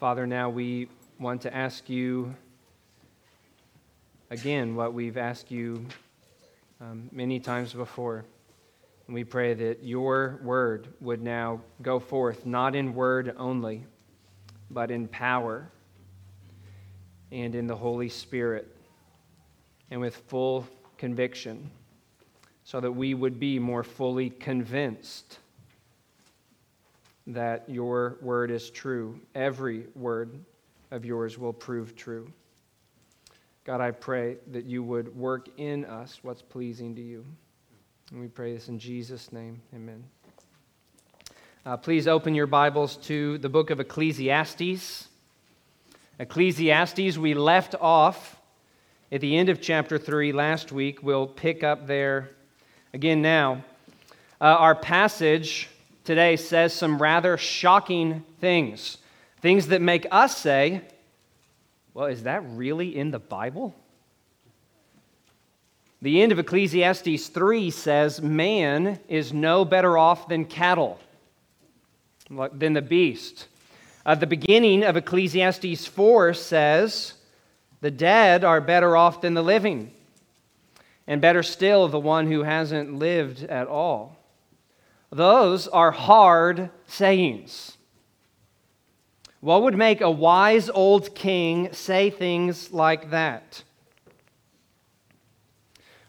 Father, now we want to ask you again what we've asked you um, many times before. And we pray that your word would now go forth, not in word only, but in power and in the Holy Spirit and with full conviction, so that we would be more fully convinced that your word is true. Every word of yours will prove true. God, I pray that you would work in us what's pleasing to you. And we pray this in Jesus' name. Amen. Uh, please open your Bibles to the book of Ecclesiastes. Ecclesiastes, we left off at the end of chapter 3 last week. We'll pick up there again now. Uh, our passage today says some rather shocking things, things that make us say, well, is that really in the Bible? The end of Ecclesiastes 3 says, Man is no better off than cattle, than the beast. The beginning of Ecclesiastes 4 says, The dead are better off than the living, and better still, the one who hasn't lived at all. Those are hard sayings. What would make a wise old king say things like that?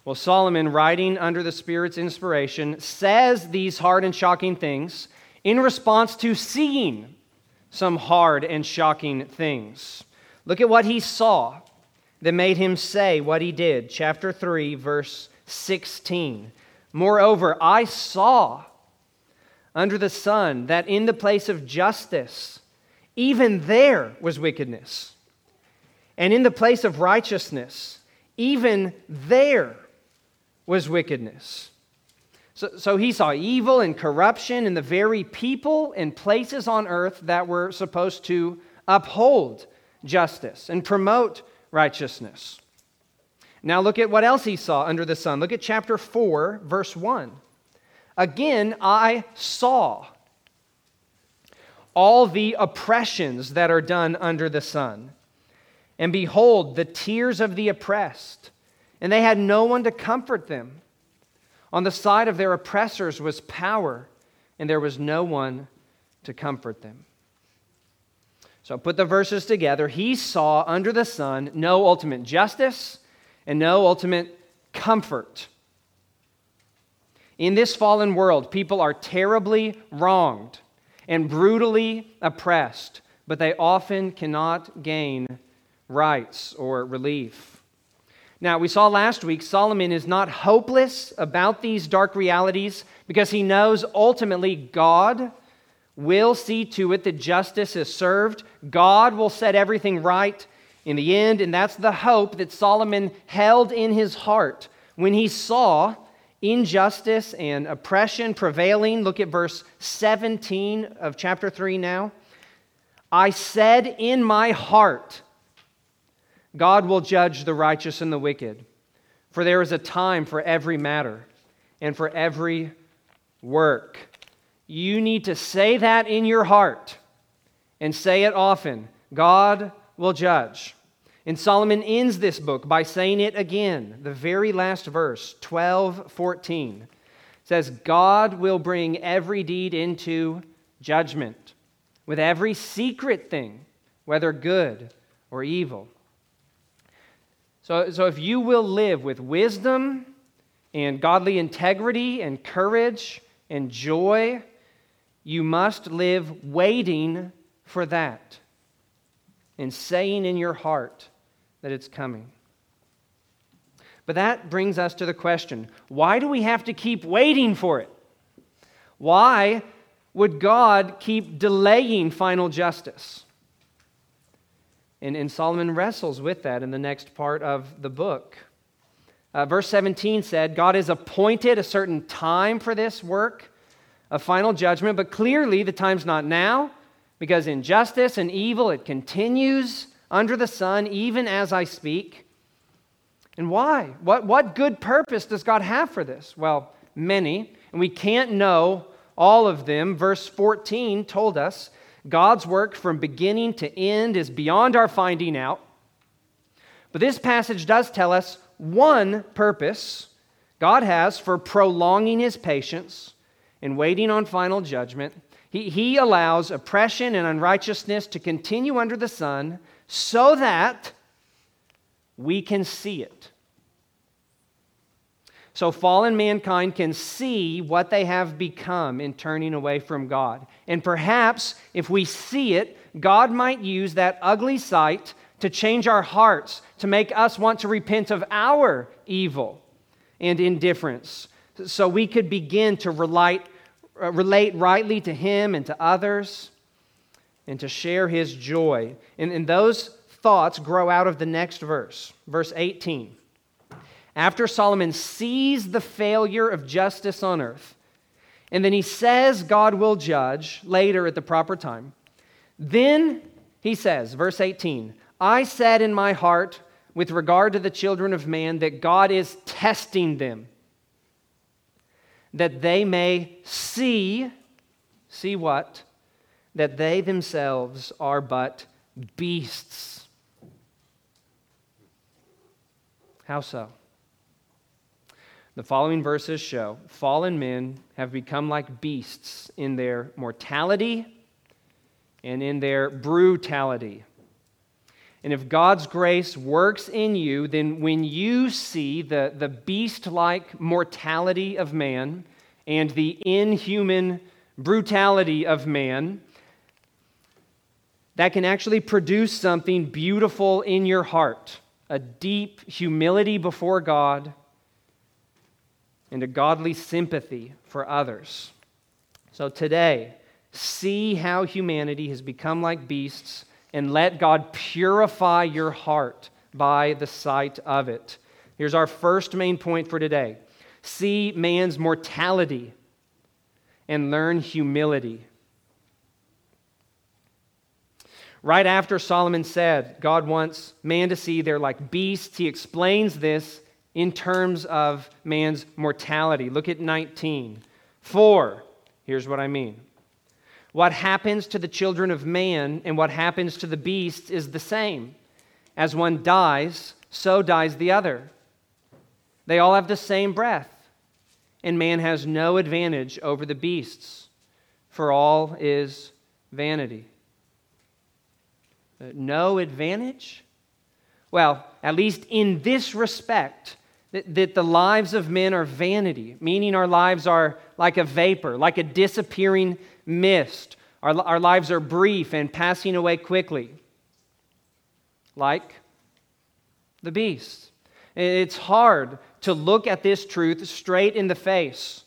Well, Solomon, writing under the Spirit's inspiration, says these hard and shocking things in response to seeing some hard and shocking things. Look at what he saw that made him say what he did. Chapter 3, verse 16. Moreover, I saw under the sun, that in the place of justice, even there was wickedness. And in the place of righteousness, even there was wickedness. So, so he saw evil and corruption in the very people and places on earth that were supposed to uphold justice and promote righteousness. Now, look at what else he saw under the sun. Look at chapter 4, verse 1. Again, I saw all the oppressions that are done under the sun. And behold, the tears of the oppressed, and they had no one to comfort them. On the side of their oppressors was power, and there was no one to comfort them. So put the verses together. He saw under the sun no ultimate justice and no ultimate comfort. In this fallen world, people are terribly wronged and brutally oppressed, but they often cannot gain rights or relief. Now, we saw last week Solomon is not hopeless about these dark realities because he knows ultimately God will see to it that justice is served. God will set everything right in the end, and that's the hope that Solomon held in his heart when he saw injustice and oppression prevailing. Look at verse 17 of chapter 3 now. I said in my heart, God will judge the righteous and the wicked, for there is a time for every matter and for every work. You need to say that in your heart and say it often. God will judge. And Solomon ends this book by saying it again. The very last verse, 12 14, says, God will bring every deed into judgment with every secret thing, whether good or evil. So, so if you will live with wisdom and godly integrity and courage and joy, you must live waiting for that and saying in your heart, that it's coming. But that brings us to the question why do we have to keep waiting for it? Why would God keep delaying final justice? And, and Solomon wrestles with that in the next part of the book. Uh, verse 17 said, God has appointed a certain time for this work of final judgment, but clearly the time's not now because injustice and evil, it continues under the sun, even as I speak. And why? What, what good purpose does God have for this? Well, many, and we can't know all of them. Verse 14 told us God's work from beginning to end is beyond our finding out. But this passage does tell us one purpose God has for prolonging his patience and waiting on final judgment. He, he allows oppression and unrighteousness to continue under the sun so that we can see it. So, fallen mankind can see what they have become in turning away from God. And perhaps if we see it, God might use that ugly sight to change our hearts, to make us want to repent of our evil and indifference, so we could begin to relate, relate rightly to Him and to others and to share His joy. And, and those thoughts grow out of the next verse, verse 18. After Solomon sees the failure of justice on earth, and then he says God will judge later at the proper time, then he says, verse 18, I said in my heart, with regard to the children of man that God is testing them, that they may see, see what? That they themselves are but beasts. How so? The following verses show fallen men have become like beasts in their mortality and in their brutality. And if God's grace works in you, then when you see the, the beast like mortality of man and the inhuman brutality of man, that can actually produce something beautiful in your heart a deep humility before God and a godly sympathy for others. So today, see how humanity has become like beasts and let God purify your heart by the sight of it. Here's our first main point for today see man's mortality and learn humility. Right after Solomon said God wants man to see they're like beasts, he explains this in terms of man's mortality. Look at 19. For, here's what I mean what happens to the children of man and what happens to the beasts is the same. As one dies, so dies the other. They all have the same breath, and man has no advantage over the beasts, for all is vanity. Uh, no advantage? Well, at least in this respect, that, that the lives of men are vanity, meaning our lives are like a vapor, like a disappearing mist. Our, our lives are brief and passing away quickly, like the beast. It's hard to look at this truth straight in the face,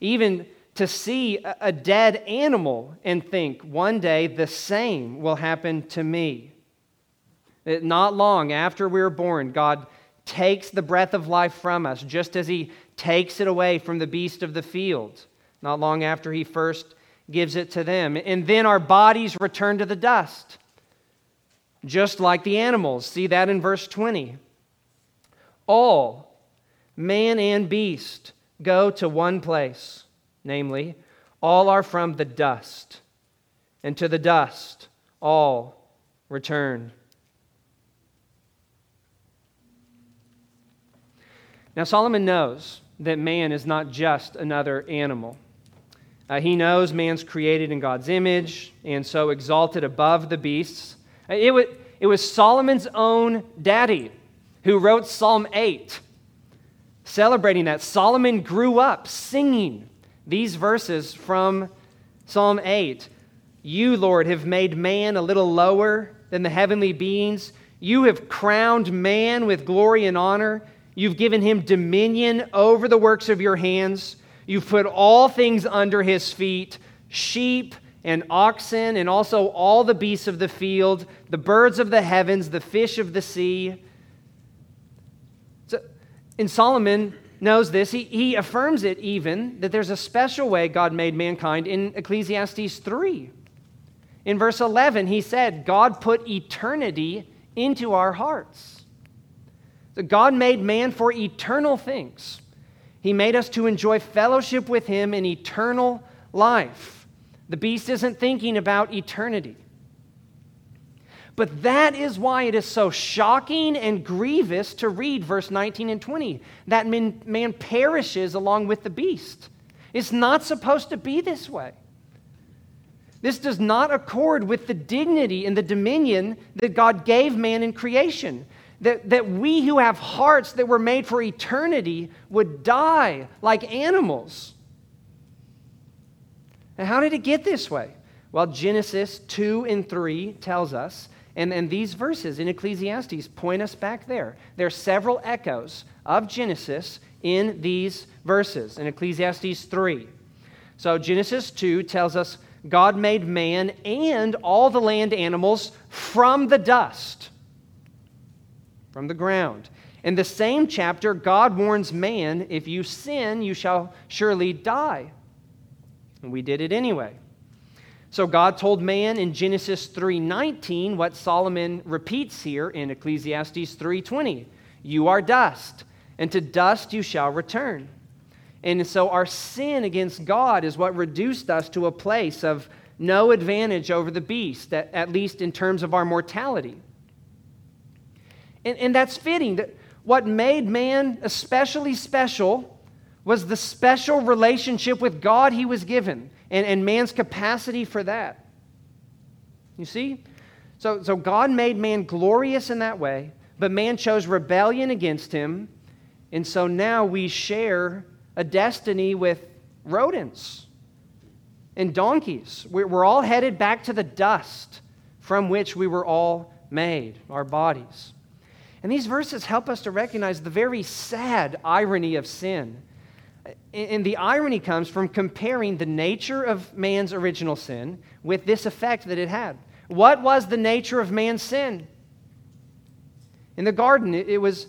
even to see a dead animal and think, one day the same will happen to me. Uh, not long after we are born, God takes the breath of life from us, just as He takes it away from the beast of the field. Not long after He first gives it to them. And then our bodies return to the dust, just like the animals. See that in verse 20. All, man and beast, go to one place, namely, all are from the dust, and to the dust all return. Now, Solomon knows that man is not just another animal. Uh, he knows man's created in God's image and so exalted above the beasts. Uh, it was, it was Solomon's own daddy who wrote Psalm 8, celebrating that. Solomon grew up singing these verses from Psalm 8. You, Lord, have made man a little lower than the heavenly beings. You have crowned man with glory and honor. You've given him dominion over the works of your hands. You've put all things under his feet sheep and oxen, and also all the beasts of the field, the birds of the heavens, the fish of the sea. So, and Solomon knows this. He, he affirms it even that there's a special way God made mankind in Ecclesiastes 3. In verse 11, he said, God put eternity into our hearts. So God made man for eternal things. He made us to enjoy fellowship with Him in eternal life. The beast isn't thinking about eternity. But that is why it is so shocking and grievous to read verse 19 and 20 that man, man perishes along with the beast. It's not supposed to be this way. This does not accord with the dignity and the dominion that God gave man in creation. That, that we who have hearts that were made for eternity would die like animals. And how did it get this way? Well, Genesis 2 and 3 tells us, and, and these verses in Ecclesiastes point us back there. There are several echoes of Genesis in these verses in Ecclesiastes 3. So, Genesis 2 tells us God made man and all the land animals from the dust from the ground. In the same chapter, God warns man if you sin, you shall surely die. And we did it anyway. So God told man in Genesis 3:19 what Solomon repeats here in Ecclesiastes 3:20. You are dust, and to dust you shall return. And so our sin against God is what reduced us to a place of no advantage over the beast, at, least in terms of our mortality. And, and that's fitting. That what made man especially special was the special relationship with God he was given and, and man's capacity for that. You see? So, so God made man glorious in that way, but man chose rebellion against him. And so now we share a destiny with rodents and donkeys. We're all headed back to the dust from which we were all made, our bodies. And these verses help us to recognize the very sad irony of sin. And the irony comes from comparing the nature of man's original sin with this effect that it had. What was the nature of man's sin? In the garden, it was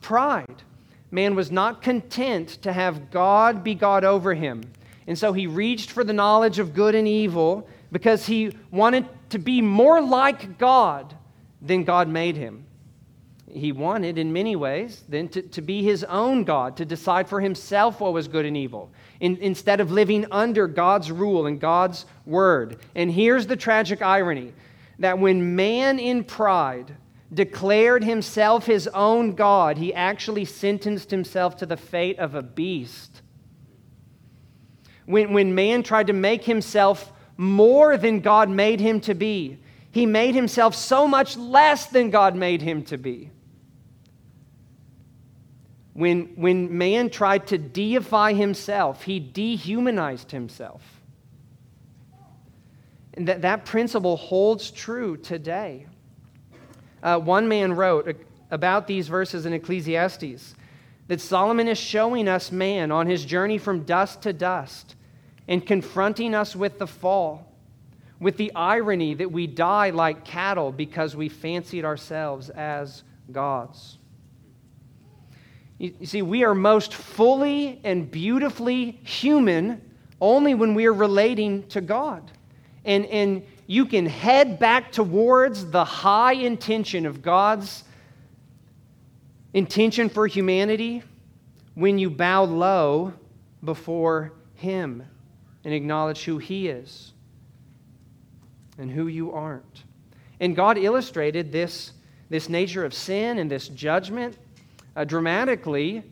pride. Man was not content to have God be God over him. And so he reached for the knowledge of good and evil because he wanted to be more like God than God made him he wanted, in many ways, then to, to be his own God, to decide for himself what was good and evil, in, instead of living under God's rule and God's word. And here's the tragic irony that when man in pride declared himself his own God, he actually sentenced himself to the fate of a beast. When, when man tried to make himself more than God made him to be, he made himself so much less than God made him to be. When, when man tried to deify himself, he dehumanized himself. And that, that principle holds true today. Uh, one man wrote about these verses in Ecclesiastes that Solomon is showing us man on his journey from dust to dust and confronting us with the fall, with the irony that we die like cattle because we fancied ourselves as gods. You, see, we are most fully and beautifully human only when we are relating to God. And, and you can head back towards the high intention of God's intention for humanity when you bow low before Him and acknowledge who He is and who you aren't. And God illustrated this, this nature of sin and this judgment uh, dramatically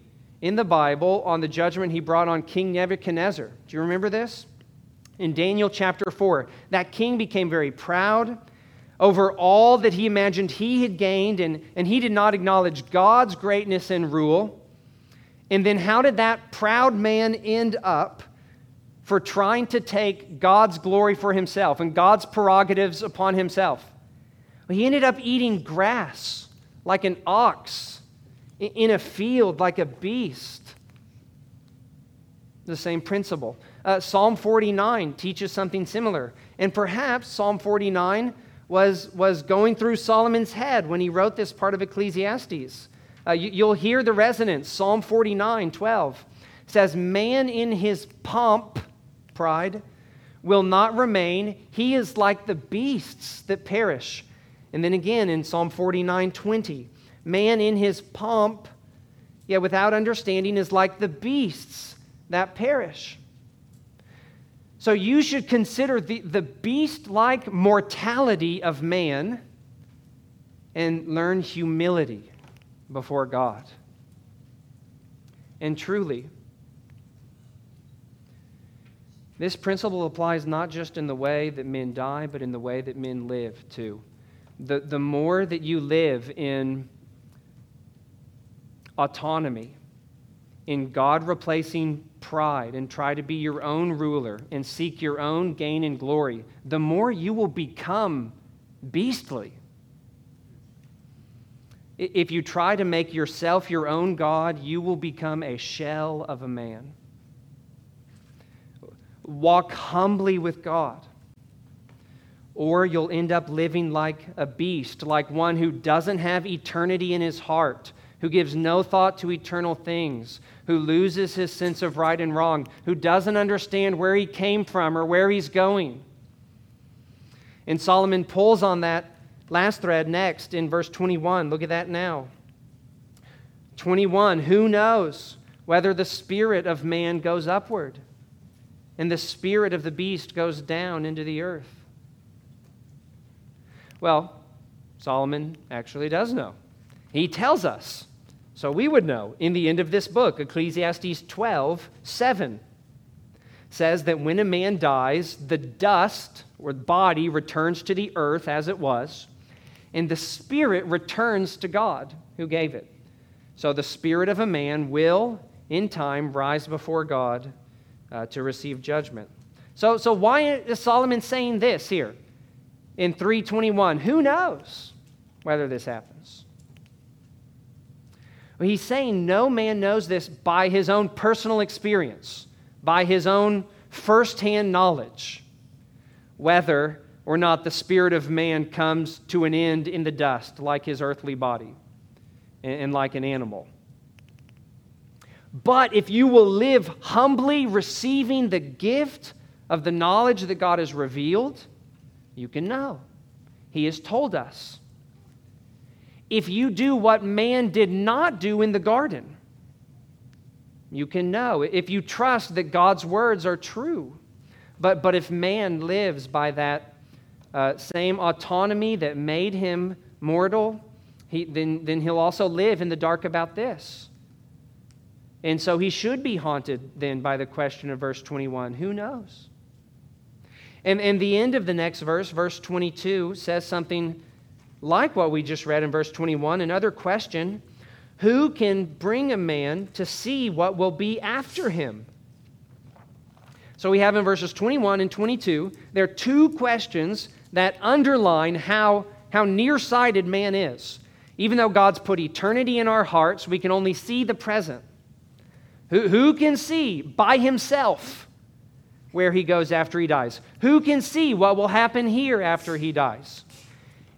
in the Bible on the judgment he brought on King Nebuchadnezzar. Do you remember this? In Daniel chapter 4, that king became very proud over all that he imagined he had gained, and, and he did not acknowledge God's greatness and rule. And then, how did that proud man end up for trying to take God's glory for himself and God's prerogatives upon himself? Well, he ended up eating grass like an ox in a field like a beast. The same principle. Uh, Psalm 49 teaches something similar. And perhaps Psalm 49 was, was going through Solomon's head when he wrote this part of Ecclesiastes. Uh, you, you'll hear the resonance. Psalm 49 12 says, Man in his pomp, pride, will not remain. He is like the beasts that perish. And then again in Psalm 49 20, Man in his pomp, yet without understanding, is like the beasts that perish. So you should consider the, the beast like mortality of man and learn humility before God. And truly, this principle applies not just in the way that men die, but in the way that men live too. The, the more that you live in autonomy, in God replacing pride and try to be your own ruler and seek your own gain and glory, the more you will become beastly. If you try to make yourself your own God, you will become a shell of a man. Walk humbly with God, or you'll end up living like a beast, like one who doesn't have eternity in his heart, who gives no thought to eternal things, who loses his sense of right and wrong, who doesn't understand where he came from or where he's going. And Solomon pulls on that last thread next in verse 21. Look at that now. 21 Who knows whether the spirit of man goes upward and the spirit of the beast goes down into the earth? Well, Solomon actually does know. He tells us. So we would know in the end of this book, Ecclesiastes 12 7 says that when a man dies, the dust or body returns to the earth as it was, and the spirit returns to God who gave it. So the spirit of a man will, in time, rise before God uh, to receive judgment. So, so why is Solomon saying this here in 321? Who knows whether this happens? He's saying no man knows this by his own personal experience, by his own firsthand knowledge, whether or not the spirit of man comes to an end in the dust like his earthly body and like an animal. But if you will live humbly, receiving the gift of the knowledge that God has revealed, you can know. He has told us. If you do what man did not do in the garden, you can know. If you trust that God's words are true. But, but if man lives by that uh, same autonomy that made him mortal, he, then, then he'll also live in the dark about this. And so he should be haunted then by the question of verse 21 who knows? And, and the end of the next verse, verse 22, says something like what we just read in verse 21. Another question Who can bring a man to see what will be after him? So we have in verses 21 and 22, there are two questions that underline how, how nearsighted man is. Even though God's put eternity in our hearts, we can only see the present. Who, who can see by himself where he goes after he dies? Who can see what will happen here after he dies?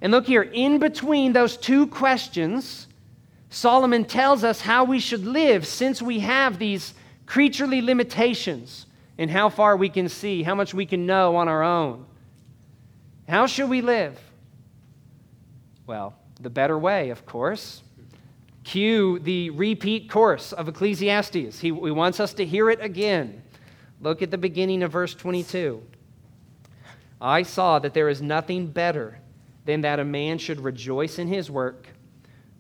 And look here, in between those two questions, Solomon tells us how we should live since we have these creaturely limitations and how far we can see, how much we can know on our own. How should we live? Well, the better way, of course. Cue the repeat course of Ecclesiastes. He, he wants us to hear it again. Look at the beginning of verse 22. I saw that there is nothing better than that a man should rejoice in his work,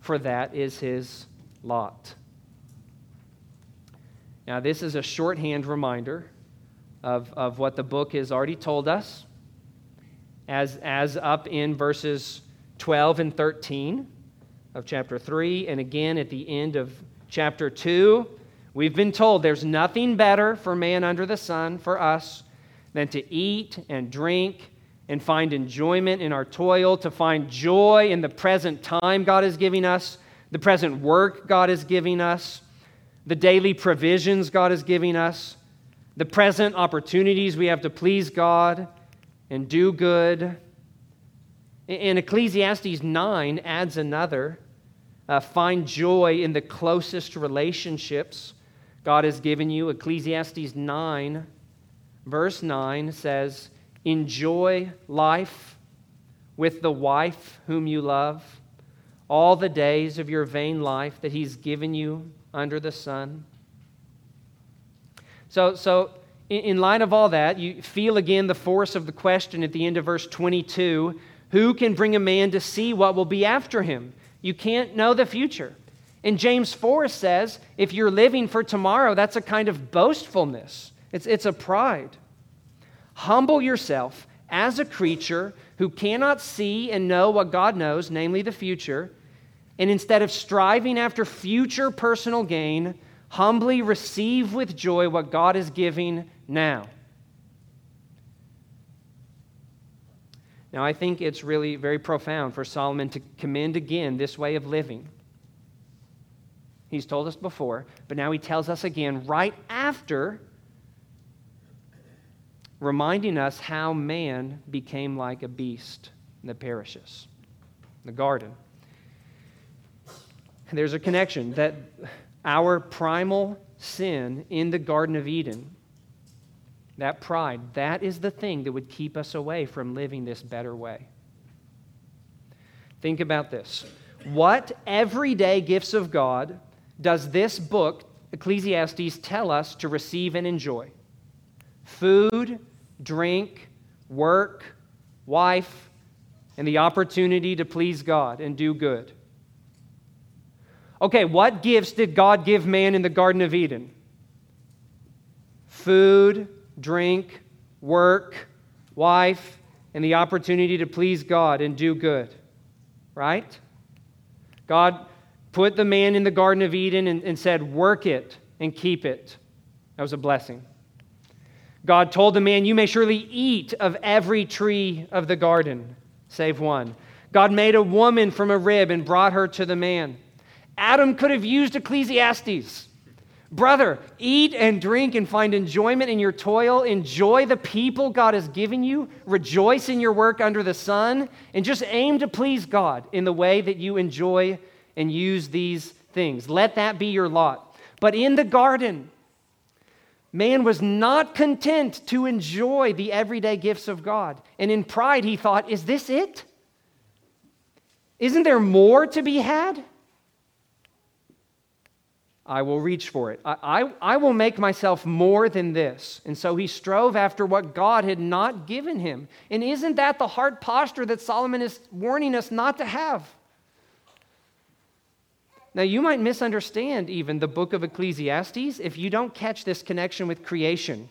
for that is his lot. Now, this is a shorthand reminder of, of what the book has already told us, as, as up in verses 12 and 13 of chapter 3, and again at the end of chapter 2. We've been told there's nothing better for man under the sun, for us, than to eat and drink and find enjoyment in our toil, to find joy in the present time God is giving us, the present work God is giving us, the daily provisions God is giving us, the present opportunities we have to please God and do good And Ecclesiastes 9 adds another uh, find joy in the closest relationships God has given you. Ecclesiastes 9, verse 9 says, Enjoy life with the wife whom you love, all the days of your vain life that He's given you under the sun. So, so in light of all that, you feel again the force of the question at the end of verse 22 Who can bring a man to see what will be after him? You can't know the future. And James 4 says if you're living for tomorrow, that's a kind of boastfulness, it's, it's a pride. Humble yourself as a creature who cannot see and know what God knows, namely the future, and instead of striving after future personal gain, humbly receive with joy what God is giving now. Now, I think it's really very profound for Solomon to commend again this way of living. He's told us before, but now he tells us again right after, reminding us how man became like a beast that perishes. The garden. And there's a connection that our primal sin in the Garden of Eden, that pride, that is the thing that would keep us away from living this better way. Think about this. What everyday gifts of God does this book, Ecclesiastes, tell us to receive and enjoy? Food, drink, work, wife, and the opportunity to please God and do good. Okay, what gifts did God give man in the Garden of Eden? Food, drink, work, wife, and the opportunity to please God and do good. Right? God put the man in the Garden of Eden and, and said, Work it and keep it. That was a blessing. God told the man, You may surely eat of every tree of the garden, save one. God made a woman from a rib and brought her to the man. Adam could have used Ecclesiastes. Brother, eat and drink and find enjoyment in your toil. Enjoy the people God has given you. Rejoice in your work under the sun. And just aim to please God in the way that you enjoy and use these things. Let that be your lot. But in the garden, man was not content to enjoy the everyday gifts of God. And in pride, he thought, is this it? Isn't there more to be had? I will reach for it. I, I, I, will make myself more than this. And so he strove after what God had not given him. And isn't that the heart posture that Solomon is warning us not to have? Now, you might misunderstand even the book of Ecclesiastes if you don't catch this connection with creation.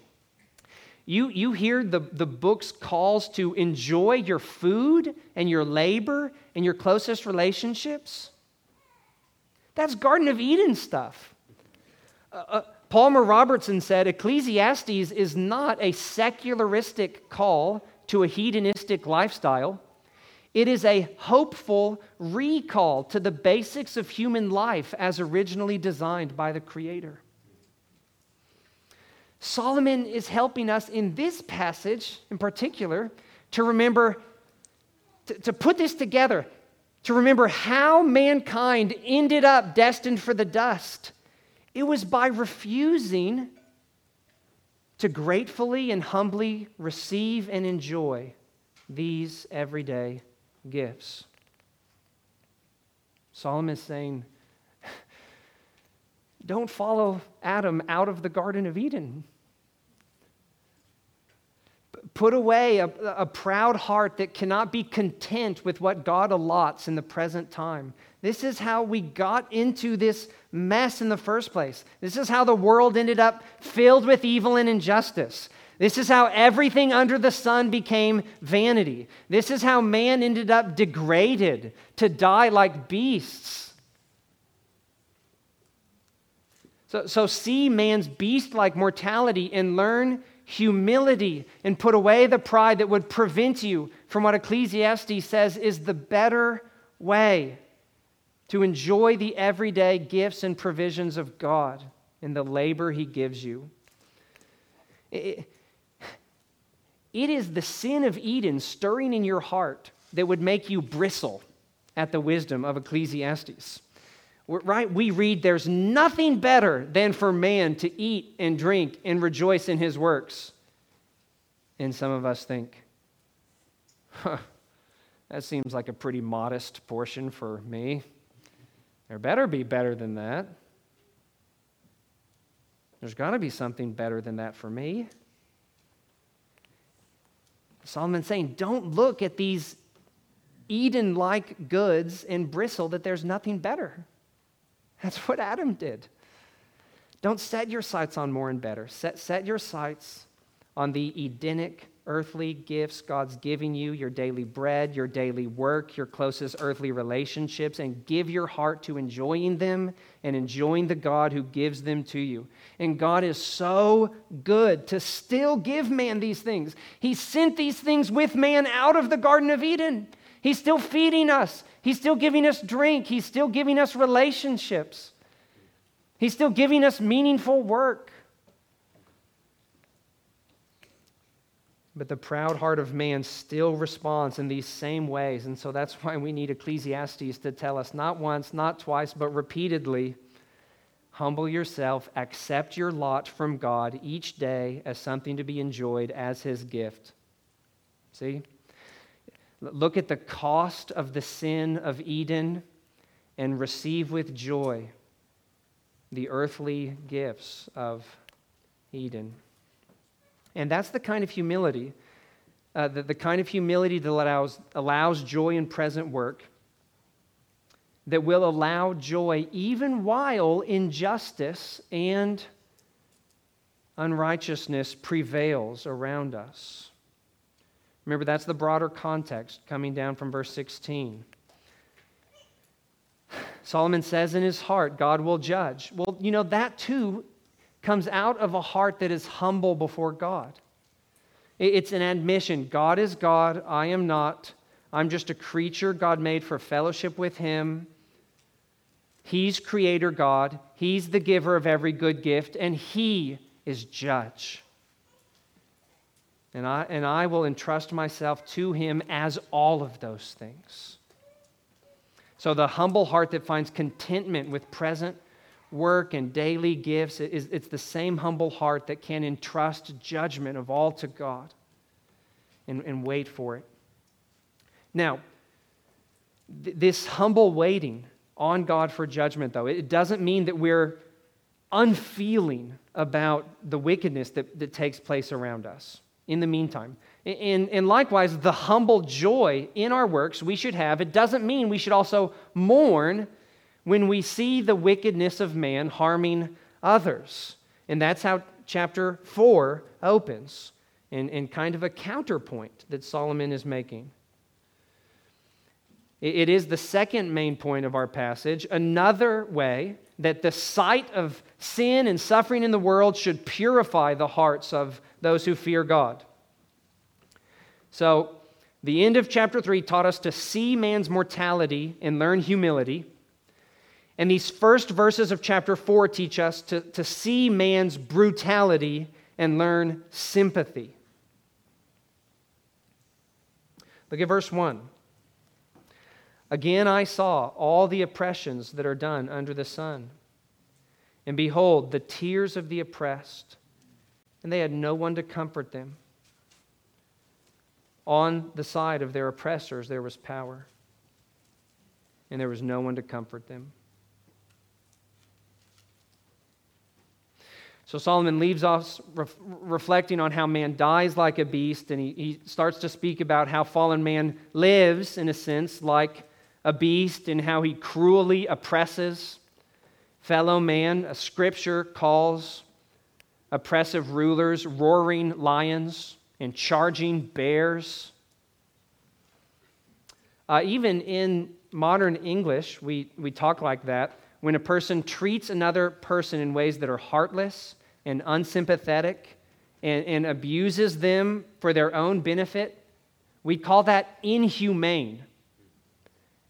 You, you hear the, the book's calls to enjoy your food and your labor and your closest relationships. That's Garden of Eden stuff. Uh, uh, Palmer Robertson said Ecclesiastes is not a secularistic call to a hedonistic lifestyle. It is a hopeful recall to the basics of human life as originally designed by the Creator. Solomon is helping us in this passage in particular to remember, to, to put this together, to remember how mankind ended up destined for the dust. It was by refusing to gratefully and humbly receive and enjoy these everyday gifts. Solomon is saying, don't follow Adam out of the Garden of Eden. Put away a, a, proud heart that cannot be content with what God allots in the present time. This is how we got into this mess in the first place. This is how the world ended up filled with evil and injustice. This is how everything under the sun became vanity. This is how man ended up degraded to die like beasts. So, so see man's beast like mortality and learn humility and put away the pride that would prevent you from what Ecclesiastes says is the better way to enjoy the everyday gifts and provisions of God in the labor he gives you. It, it is the sin of Eden stirring in your heart that would make you bristle at the wisdom of Ecclesiastes. Right? We read there's nothing better than for man to eat and drink and rejoice in his works. And some of us think, huh, that seems like a pretty modest portion for me. There better be better than that. There's got to be something better than that for me. Solomon's saying, don't look at these Eden like goods and bristle that there's nothing better. That's what Adam did. Don't set your sights on more and better. Set, set your sights on the Edenic earthly gifts God's giving you, your daily bread, your daily work, your closest earthly relationships, and give your heart to enjoying them and enjoying the God who gives them to you. And God is so good to still give man these things. He sent these things with man out of the Garden of Eden. He's still feeding us, He's still giving us drink, He's still giving us relationships, He's still giving us meaningful work. But the proud heart of man still responds in these same ways. And so that's why we need Ecclesiastes to tell us not once, not twice, but repeatedly humble yourself, accept your lot from God each day as something to be enjoyed as his gift. See? Look at the cost of the sin of Eden and receive with joy the earthly gifts of Eden. And that's the kind of humility, uh, the, the kind of humility that allows, allows joy in present work, that will allow joy even while injustice and unrighteousness prevails around us. Remember, that's the broader context coming down from verse 16. Solomon says in his heart, God will judge. Well, you know, that too comes out of a heart that is humble before God. It's an admission God is God, I am not. I'm just a creature God made for fellowship with Him. He's creator God, He's the giver of every good gift, and He is judge. And I, and I will entrust myself to Him as all of those things. So, the humble heart that finds contentment with present work and daily gifts. It's the same humble heart that can entrust judgment of all to God and, and wait for it. Now, th- this humble waiting on God for judgment, though, it doesn't mean that we're unfeeling about the wickedness that, that takes place around us in the meantime. And, and likewise, the humble joy in our works we should have, it doesn't mean we should also mourn when we see the wickedness of man harming others. And that's how chapter 4 opens, and, and kind of a counterpoint that Solomon is making. It is the second main point of our passage, another way that the sight of sin and suffering in the world should purify the hearts of those who fear God. So, the end of chapter 3 taught us to see man's mortality and learn humility. And these first verses of chapter 4 teach us to, to see man's brutality and learn sympathy. Look at verse 1. Again, I saw all the oppressions that are done under the sun. And behold, the tears of the oppressed, and they had no one to comfort them. On the side of their oppressors, there was power, and there was no one to comfort them. So Solomon leaves off ref- reflecting on how man dies like a beast, and he, he starts to speak about how fallen man lives, in a sense, like a beast, and how he cruelly oppresses fellow man. A scripture calls oppressive rulers roaring lions and charging bears. Uh, even in modern English, we, we talk like that. When a person treats another person in ways that are heartless, and unsympathetic and, and abuses them for their own benefit, we call that inhumane.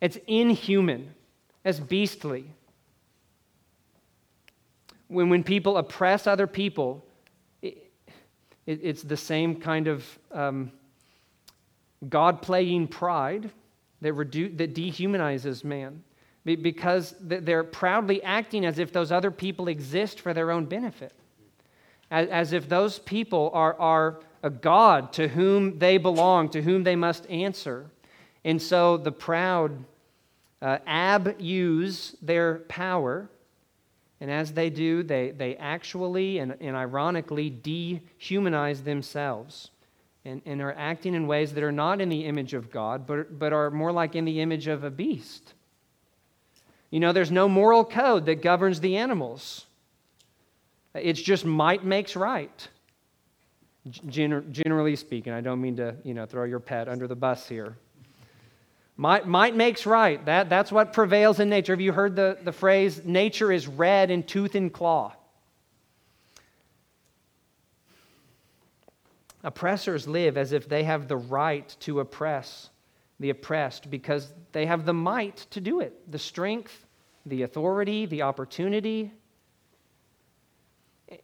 It's inhuman, it's beastly. When, when people oppress other people, it, it, it's the same kind of um, God playing pride that, redu- that dehumanizes man because they're proudly acting as if those other people exist for their own benefit as, as if those people are, are a God to whom they belong, to whom they must answer. And so the proud uh, abuse their power. And as they do, they, they actually and, and ironically dehumanize themselves and, and are acting in ways that are not in the image of God, but, but are more like in the image of a beast. You know, there's no moral code that governs the animals. It's just might makes right. Gen- generally speaking, I don't mean to, you know, throw your pet under the bus here. Might, might makes right. That, that's what prevails in nature. Have you heard the, the phrase, nature is red in tooth and claw? Oppressors live as if they have the right to oppress the oppressed because they have the might to do it the strength, the authority, the opportunity.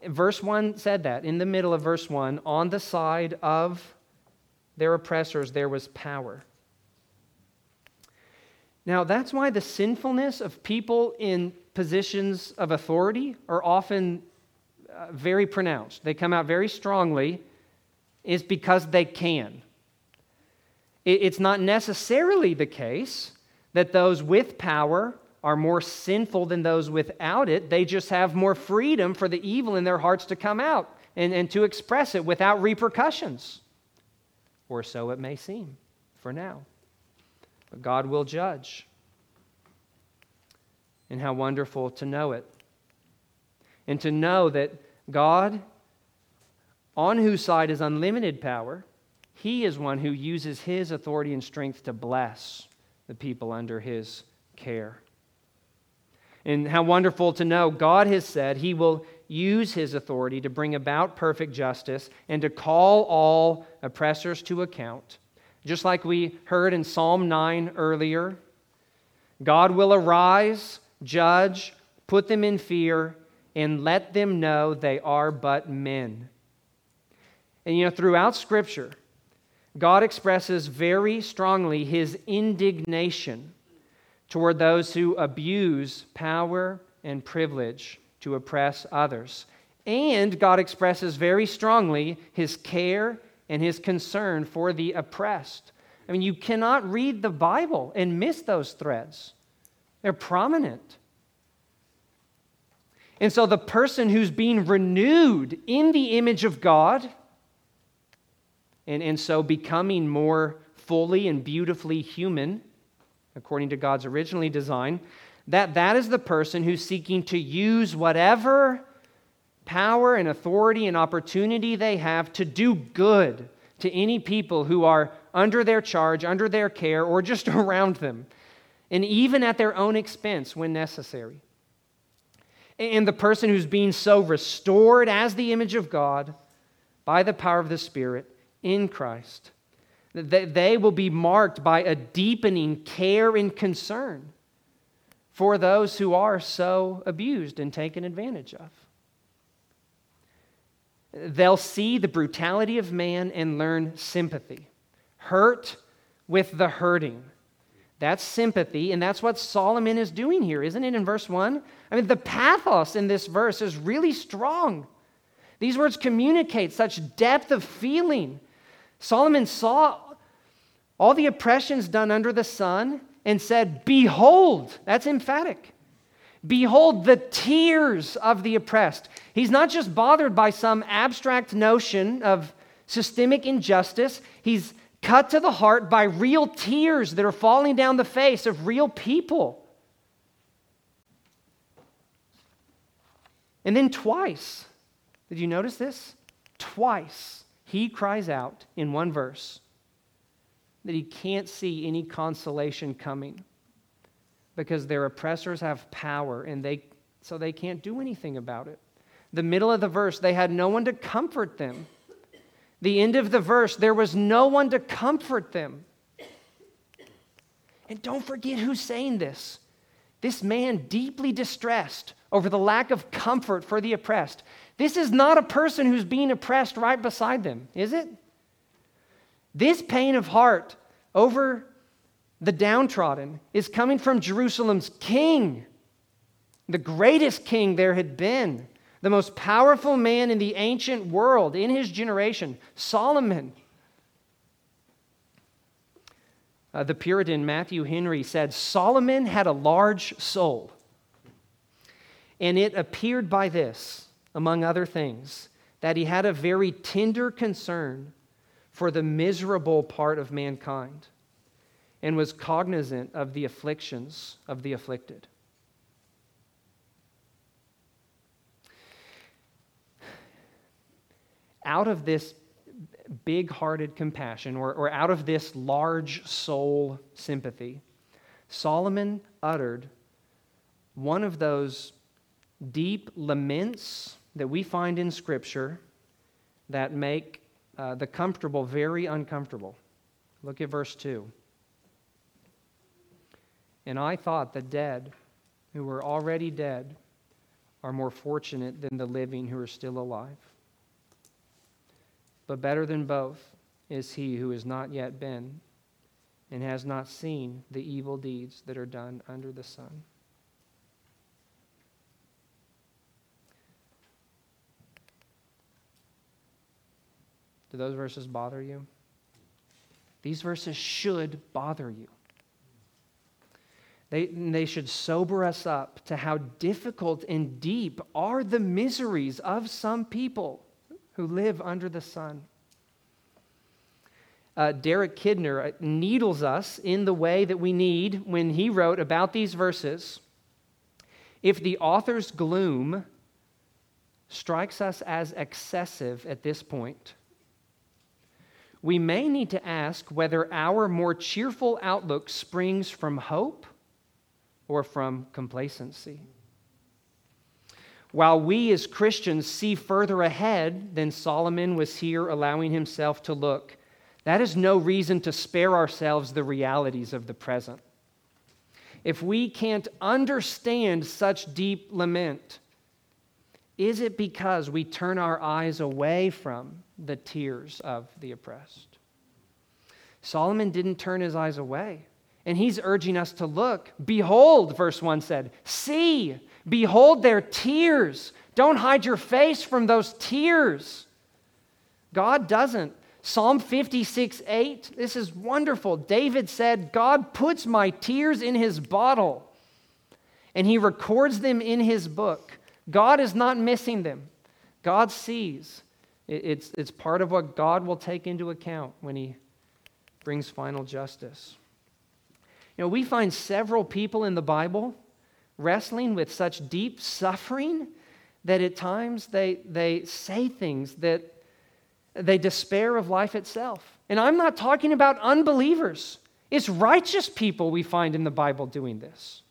Verse 1 said that. In the middle of verse 1, on the side of their oppressors, there was power. Now, that's why the sinfulness of people in positions of authority are often uh, very pronounced. They come out very strongly is because they can. It's not necessarily the case that those with power are more sinful than those without it. They just have more freedom for the evil in their hearts to come out and, and to express it without repercussions. Or so it may seem for now. But God will judge. And how wonderful to know it. And to know that God on whose side is unlimited power, he is one who uses his authority and strength to bless the people under his care. And how wonderful to know God has said he will use his authority to bring about perfect justice and to call all oppressors to account. Just like we heard in Psalm 9 earlier, God will arise, judge, put them in fear, and let them know they are but men. And you know, throughout Scripture, God expresses very strongly his indignation toward those who abuse power and privilege to oppress others. And God expresses very strongly his care and his concern for the oppressed. I mean, you cannot read the Bible and miss those threads, they're prominent. And so, the person who's being renewed in the image of God and, and so becoming more fully and beautifully human, according to God's originally design, that that is the person who's seeking to use whatever power and authority and opportunity they have to do good to any people who are under their charge, under their care, or just around them, and even at their own expense when necessary. And the person who's being so restored as the image of God by the power of the Spirit in Christ. That they will be marked by a deepening care and concern for those who are so abused and taken advantage of. They'll see the brutality of man and learn sympathy. Hurt with the hurting. That's sympathy, and that's what Solomon is doing here, isn't it, in verse 1? I mean, the pathos in this verse is really strong. These words communicate such depth of feeling Solomon saw all the oppressions done under the sun and said, Behold, that's emphatic. Behold the tears of the oppressed. He's not just bothered by some abstract notion of systemic injustice, he's cut to the heart by real tears that are falling down the face of real people. And then twice, did you notice this? Twice he cries out in one verse that he can't see any consolation coming because their oppressors have power and they so they can't do anything about it. The middle of the verse, they had no one to comfort them. The end of the verse, there was no one to comfort them. And don't forget who's saying this. This man, deeply distressed over the lack of comfort for the oppressed, this is not a person who's being oppressed right beside them, is it? This pain of heart over the downtrodden is coming from Jerusalem's king, the greatest king there had been, the most powerful man in the ancient world in his generation, Solomon. Uh, the Puritan Matthew Henry said Solomon had a large soul, and it appeared by this among other things, that he had a very tender concern for the miserable part of mankind and was cognizant of the afflictions of the afflicted. Out of this big hearted compassion, or, or out of this large soul sympathy, Solomon uttered one of those deep laments that we find in Scripture that make uh, the comfortable very uncomfortable. Look at verse 2. And I thought the dead, who were already dead, are more fortunate than the living who are still alive. But better than both is he who has not yet been and has not seen the evil deeds that are done under the sun. Do those verses bother you? These verses should bother you. They, they should sober us up to how difficult and deep are the miseries of some people who live under the sun. Uh, Derek Kidner uh, needles us in the way that we need when he wrote about these verses. If the author's gloom strikes us as excessive at this point, we may need to ask whether our more cheerful outlook springs from hope or from complacency. While we as Christians see further ahead than Solomon was here allowing himself to look, that is no reason to spare ourselves the realities of the present. If we can't understand such deep lament, is it because we turn our eyes away from the tears of the oppressed? Solomon didn't turn his eyes away. And he's urging us to look. Behold, verse 1 said, see, behold their tears. Don't hide your face from those tears. God doesn't. Psalm 56 8, this is wonderful. David said, God puts my tears in his bottle and he records them in his book. God is not missing them, God sees. It's, it's part of what God will take into account when he brings final justice. You know, we find several people in the Bible wrestling with such deep suffering that at times they, they say things that they despair of life itself. And I'm not talking about unbelievers, it's righteous people we find in the Bible doing this.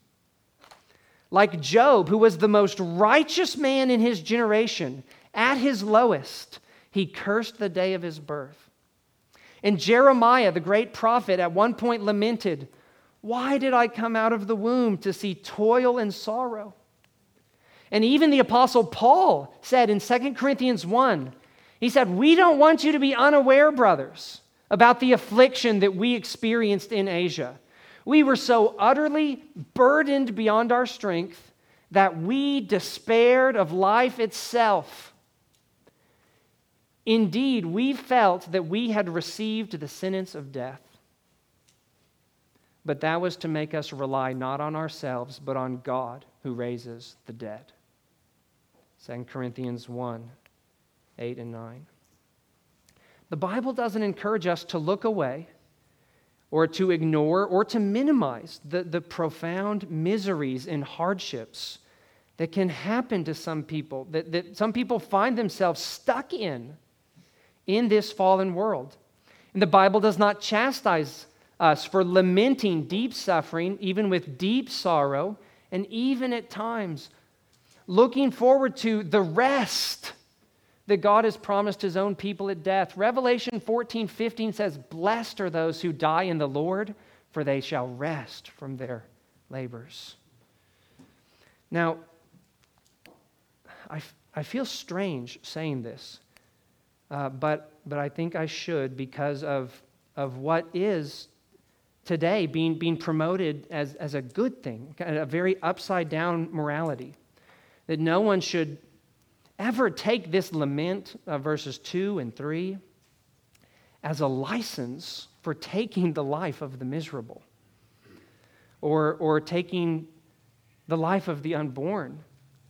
Like Job, who was the most righteous man in his generation, at his lowest, he cursed the day of his birth. And Jeremiah, the great prophet, at one point lamented, why did I come out of the womb to see toil and sorrow? And even the Apostle Paul said in 2 Corinthians 1, he said, We don't want you to be unaware, brothers, about the affliction that we experienced in Asia. We were so utterly burdened beyond our strength that we despaired of life itself. Indeed, we felt that we had received the sentence of death but that was to make us rely not on ourselves, but on God who raises the dead. 2 Corinthians 1 8 and 9. The Bible doesn't encourage us to look away or to ignore or to minimize the, the profound miseries and hardships that can happen to some people, that, that some people find themselves stuck in in this fallen world. And the Bible does not chastise us for lamenting deep suffering, even with deep sorrow, and even at times looking forward to the rest that God has promised his own people at death. Revelation 14 15 says, Blessed are those who die in the Lord, for they shall rest from their labors. Now, I, I feel strange saying this, uh, but, but I think I should because of, of what is today being, being promoted as, as a good thing, a very upside down morality. That no one should ever take this lament, of verses 2 and 3, as a license for taking the life of the miserable or, or taking the life of the unborn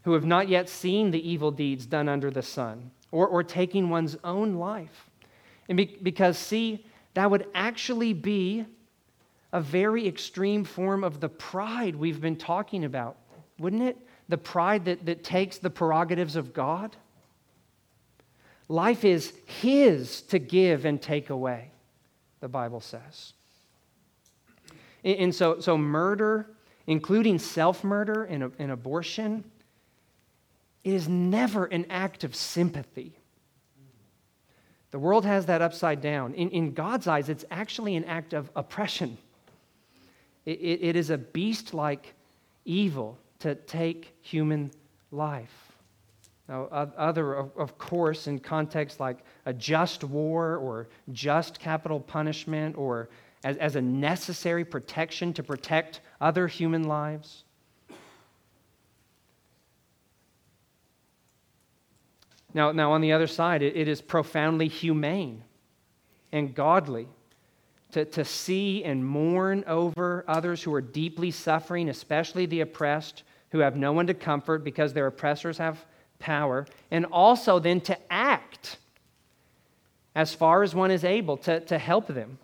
who have not yet seen the evil deeds done under the sun or, or taking one's own life. And be, because, see, that would actually be a very extreme form of the pride we've been talking about, wouldn't it? The pride that, that takes the prerogatives of God. Life is His to give and take away, the Bible says. And, so, so, murder, including self murder and, and abortion, is never an act of sympathy. The world has that upside down. In, in God's eyes, it's actually an act of oppression. it, it, it is a beast like evil to take human life. Now, other, of course, in contexts like a just war or just capital punishment or as, as a necessary protection to protect other human lives. Now, now on the other side, it, it is profoundly humane and godly to, to see and mourn over others who are deeply suffering, especially the oppressed, who have no one to comfort because their oppressors have power, and also then to act as far as one is able to, to help them.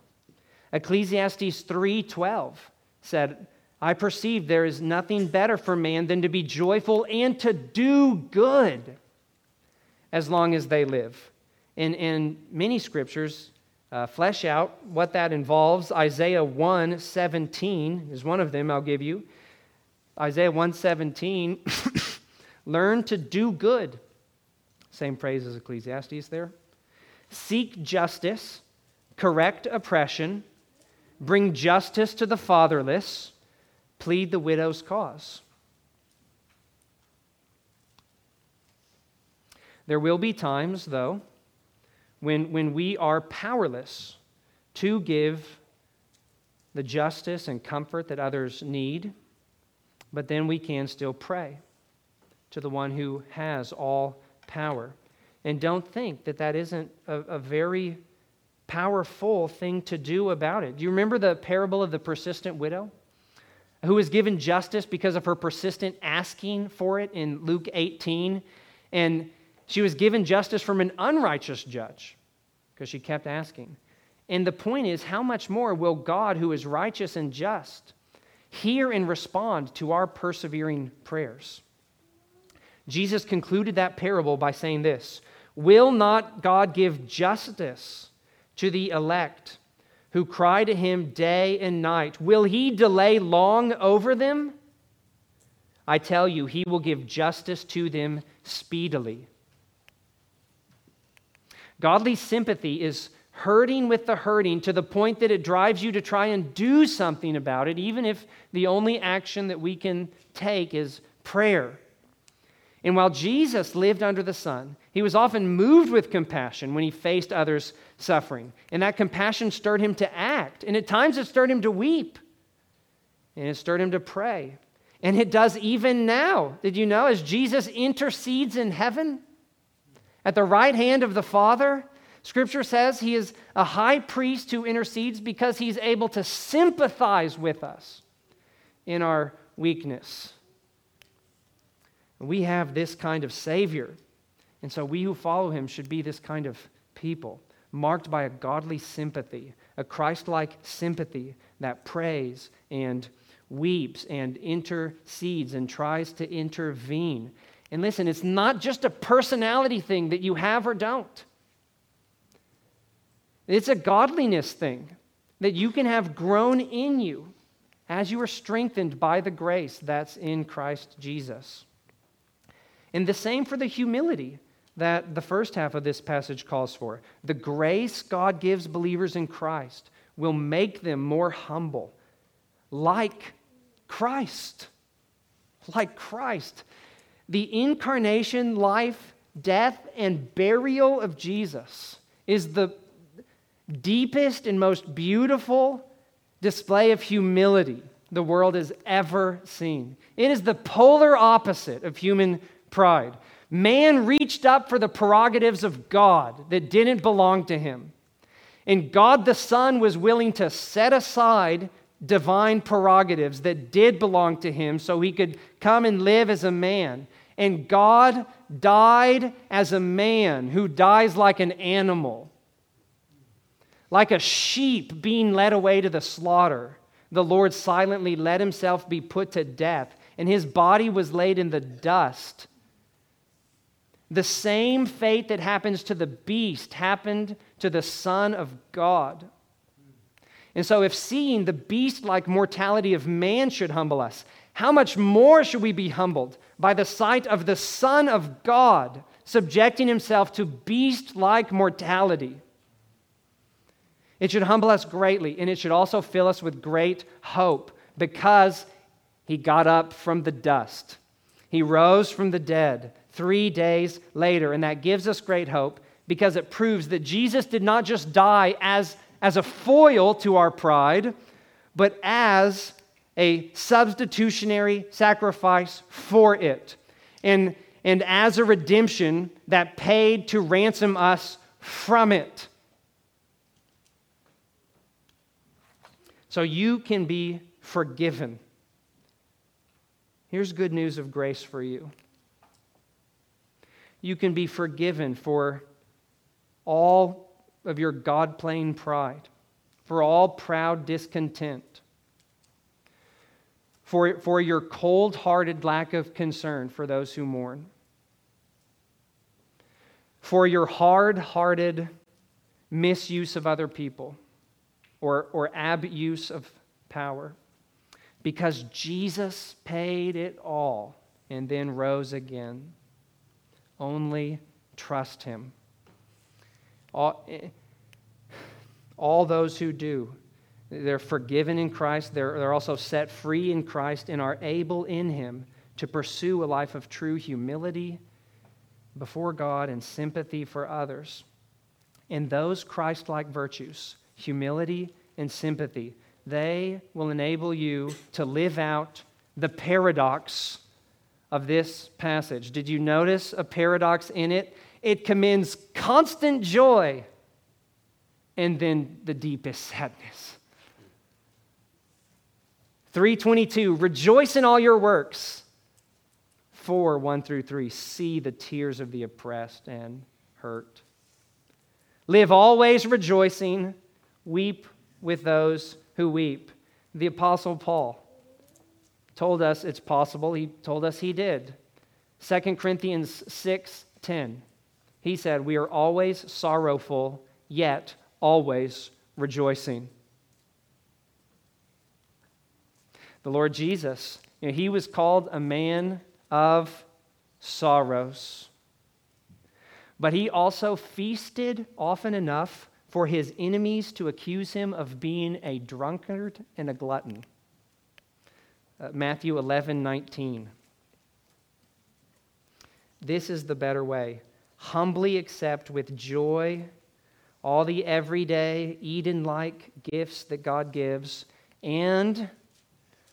Ecclesiastes 3:12 said, I perceive there is nothing better for man than to be joyful and to do good as long as they live. And, and many scriptures uh, flesh out what that involves. Isaiah 1 17 is one of them I'll give you. Isaiah 117, learn to do good. Same phrase as Ecclesiastes there. Seek justice, correct oppression, bring justice to the fatherless, plead the widow's cause. There will be times, though, when, when we are powerless to give the justice and comfort that others need, but then we can still pray to the one who has all power. And don't think that that isn't a, a very powerful thing to do about it. Do you remember the parable of the persistent widow? Who was given justice because of her persistent asking for it in Luke 18. And she was given justice from an unrighteous judge because she kept asking. And the point is, how much more will God, who is righteous and just, hear and respond to our persevering prayers? Jesus concluded that parable by saying this Will not God give justice to the elect who cry to him day and night? Will he delay long over them? I tell you, he will give justice to them speedily. Godly sympathy is hurting with the hurting to the point that it drives you to try and do something about it, even if the only action that we can take is prayer. And while Jesus lived under the sun, he was often moved with compassion when he faced others' suffering. And that compassion stirred him to act. And at times it stirred him to weep. And it stirred him to pray. And it does even now. Did you know? As Jesus intercedes in heaven, at the right hand of the Father, Scripture says he is a high priest who intercedes because he's able to sympathize with us in our weakness. We have this kind of Savior. And so we who follow him should be this kind of people, marked by a godly sympathy, a Christ like sympathy that prays and weeps and intercedes and tries to intervene and listen, it's not just a personality thing that you have or don't, it's a godliness thing that you can have grown in you as you are strengthened by the grace that's in Christ Jesus. And the same for the humility that the first half of this passage calls for. The grace God gives believers in Christ will make them more humble, like Christ. Like Christ the incarnation, life, death, and burial of Jesus is the deepest and most beautiful display of humility the world has ever seen. It is the polar opposite of human pride. Man reached up for the prerogatives of God that didn't belong to him. And God the Son was willing to set aside divine prerogatives that did belong to him so he could come and live as a man and God died as a man who dies like an animal Like a sheep being led away to the slaughter, the Lord silently let himself be put to death, and his body was laid in the dust. The same fate that happens to the beast happened to the Son of God. And so, if seeing the beast like mortality of man should humble us, how much more should we be humbled by the sight of the Son of God subjecting himself to beast like mortality? It should humble us greatly, and it should also fill us with great hope because he got up from the dust. He rose from the dead three days later, and that gives us great hope because it proves that Jesus did not just die as, as a foil to our pride, but as a substitutionary sacrifice for it. And, and as a redemption that paid to ransom us from it. So you can be forgiven. Here's good news of grace for you. You can be forgiven for all of your God playing pride, for all proud discontent, for, for your cold hearted lack of concern for those who mourn, for your hard hearted misuse of other people or, or abuse of power. Because Jesus paid it all and then rose again. Only trust him. All, eh, all those who do, they're forgiven in Christ. They're, they're also set free in Christ and are able in him to pursue a life of true humility before God and sympathy for others. And those Christ like virtues, humility and sympathy, they will enable you to live out the paradox of this passage. Did you notice a paradox in it? It commends constant joy and then the deepest sadness. 322, rejoice in all your works. 4, 1 through 3, see the tears of the oppressed and hurt. Live always rejoicing, weep with those who weep. The Apostle Paul told us it's possible. He told us he did. 2 Corinthians 6 10. He said, We are always sorrowful, yet always rejoicing. The Lord Jesus, you know, he was called a man of sorrows. But he also feasted often enough for his enemies to accuse him of being a drunkard and a glutton. Uh, Matthew 11, 19. This is the better way. Humbly accept with joy all the everyday Eden like gifts that God gives, and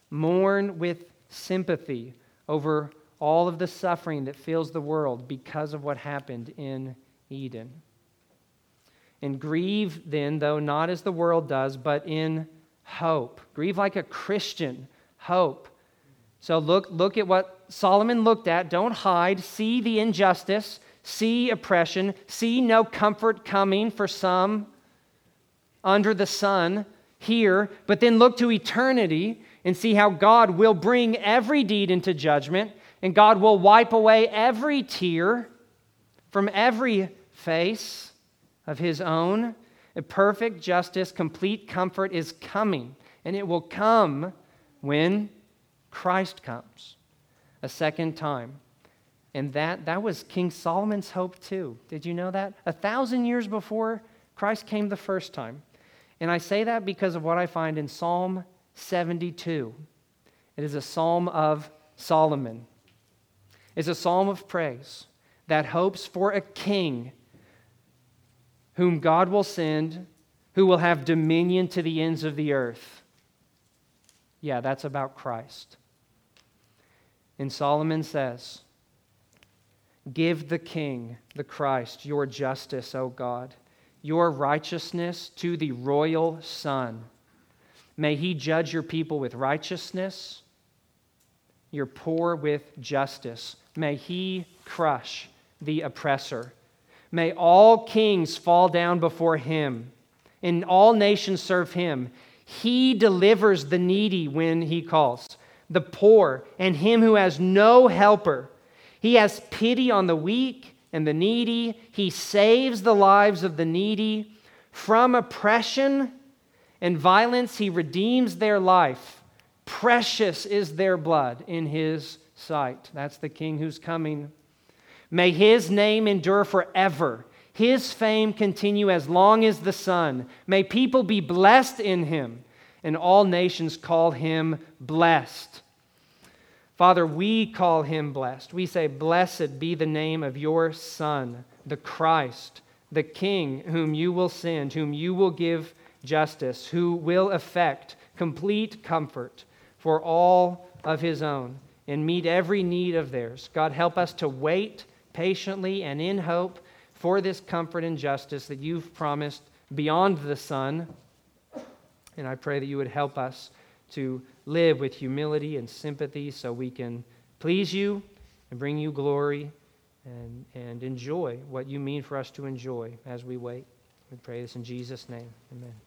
mourn with sympathy over all of the suffering that fills the world because of what happened in Eden. And grieve then, though not as the world does, but in hope. Grieve like a Christian hope. So look, look at what Solomon looked at. Don't hide. See the injustice, see oppression, see no comfort coming for some under the sun here, but then look to eternity and see how God will bring every deed into judgment, and God will wipe away every tear from every face of his own. A perfect justice, complete comfort is coming, and it will come when Christ comes a second time. And that, that was King Solomon's hope too. Did you know that? A thousand years before Christ came the first time. And I say that because of what I find in Psalm 72. It is a psalm of Solomon. It's a psalm of praise that hopes for a king whom God will send, who will have dominion to the ends of the earth. Yeah, that's about Christ. And Solomon says, Give the king, the Christ, your justice, O God, your righteousness to the royal Son. May he judge your people with righteousness, your poor with justice. May he crush the oppressor. May all kings fall down before him. and all nations serve him. He delivers the needy when he calls, the poor, and him who has no helper. He has pity on the weak and the needy. He saves the lives of the needy. From oppression and violence, he redeems their life. Precious is their blood in his sight. That's the king who's coming. May his name endure forever. His fame continue as long as the sun. May people be blessed in him, and all nations call him blessed. Father, we call him blessed. We say, Blessed be the name of your Son, the Christ, the King, whom you will send, whom you will give justice, who will effect complete comfort for all of his own and meet every need of theirs. God, help us to wait patiently and in hope for this comfort and justice that you've promised beyond the sun. And I pray that you would help us to live with humility and sympathy so we can please you and bring you glory and, and enjoy what you mean for us to enjoy as we wait. We pray this in Jesus' name. Amen.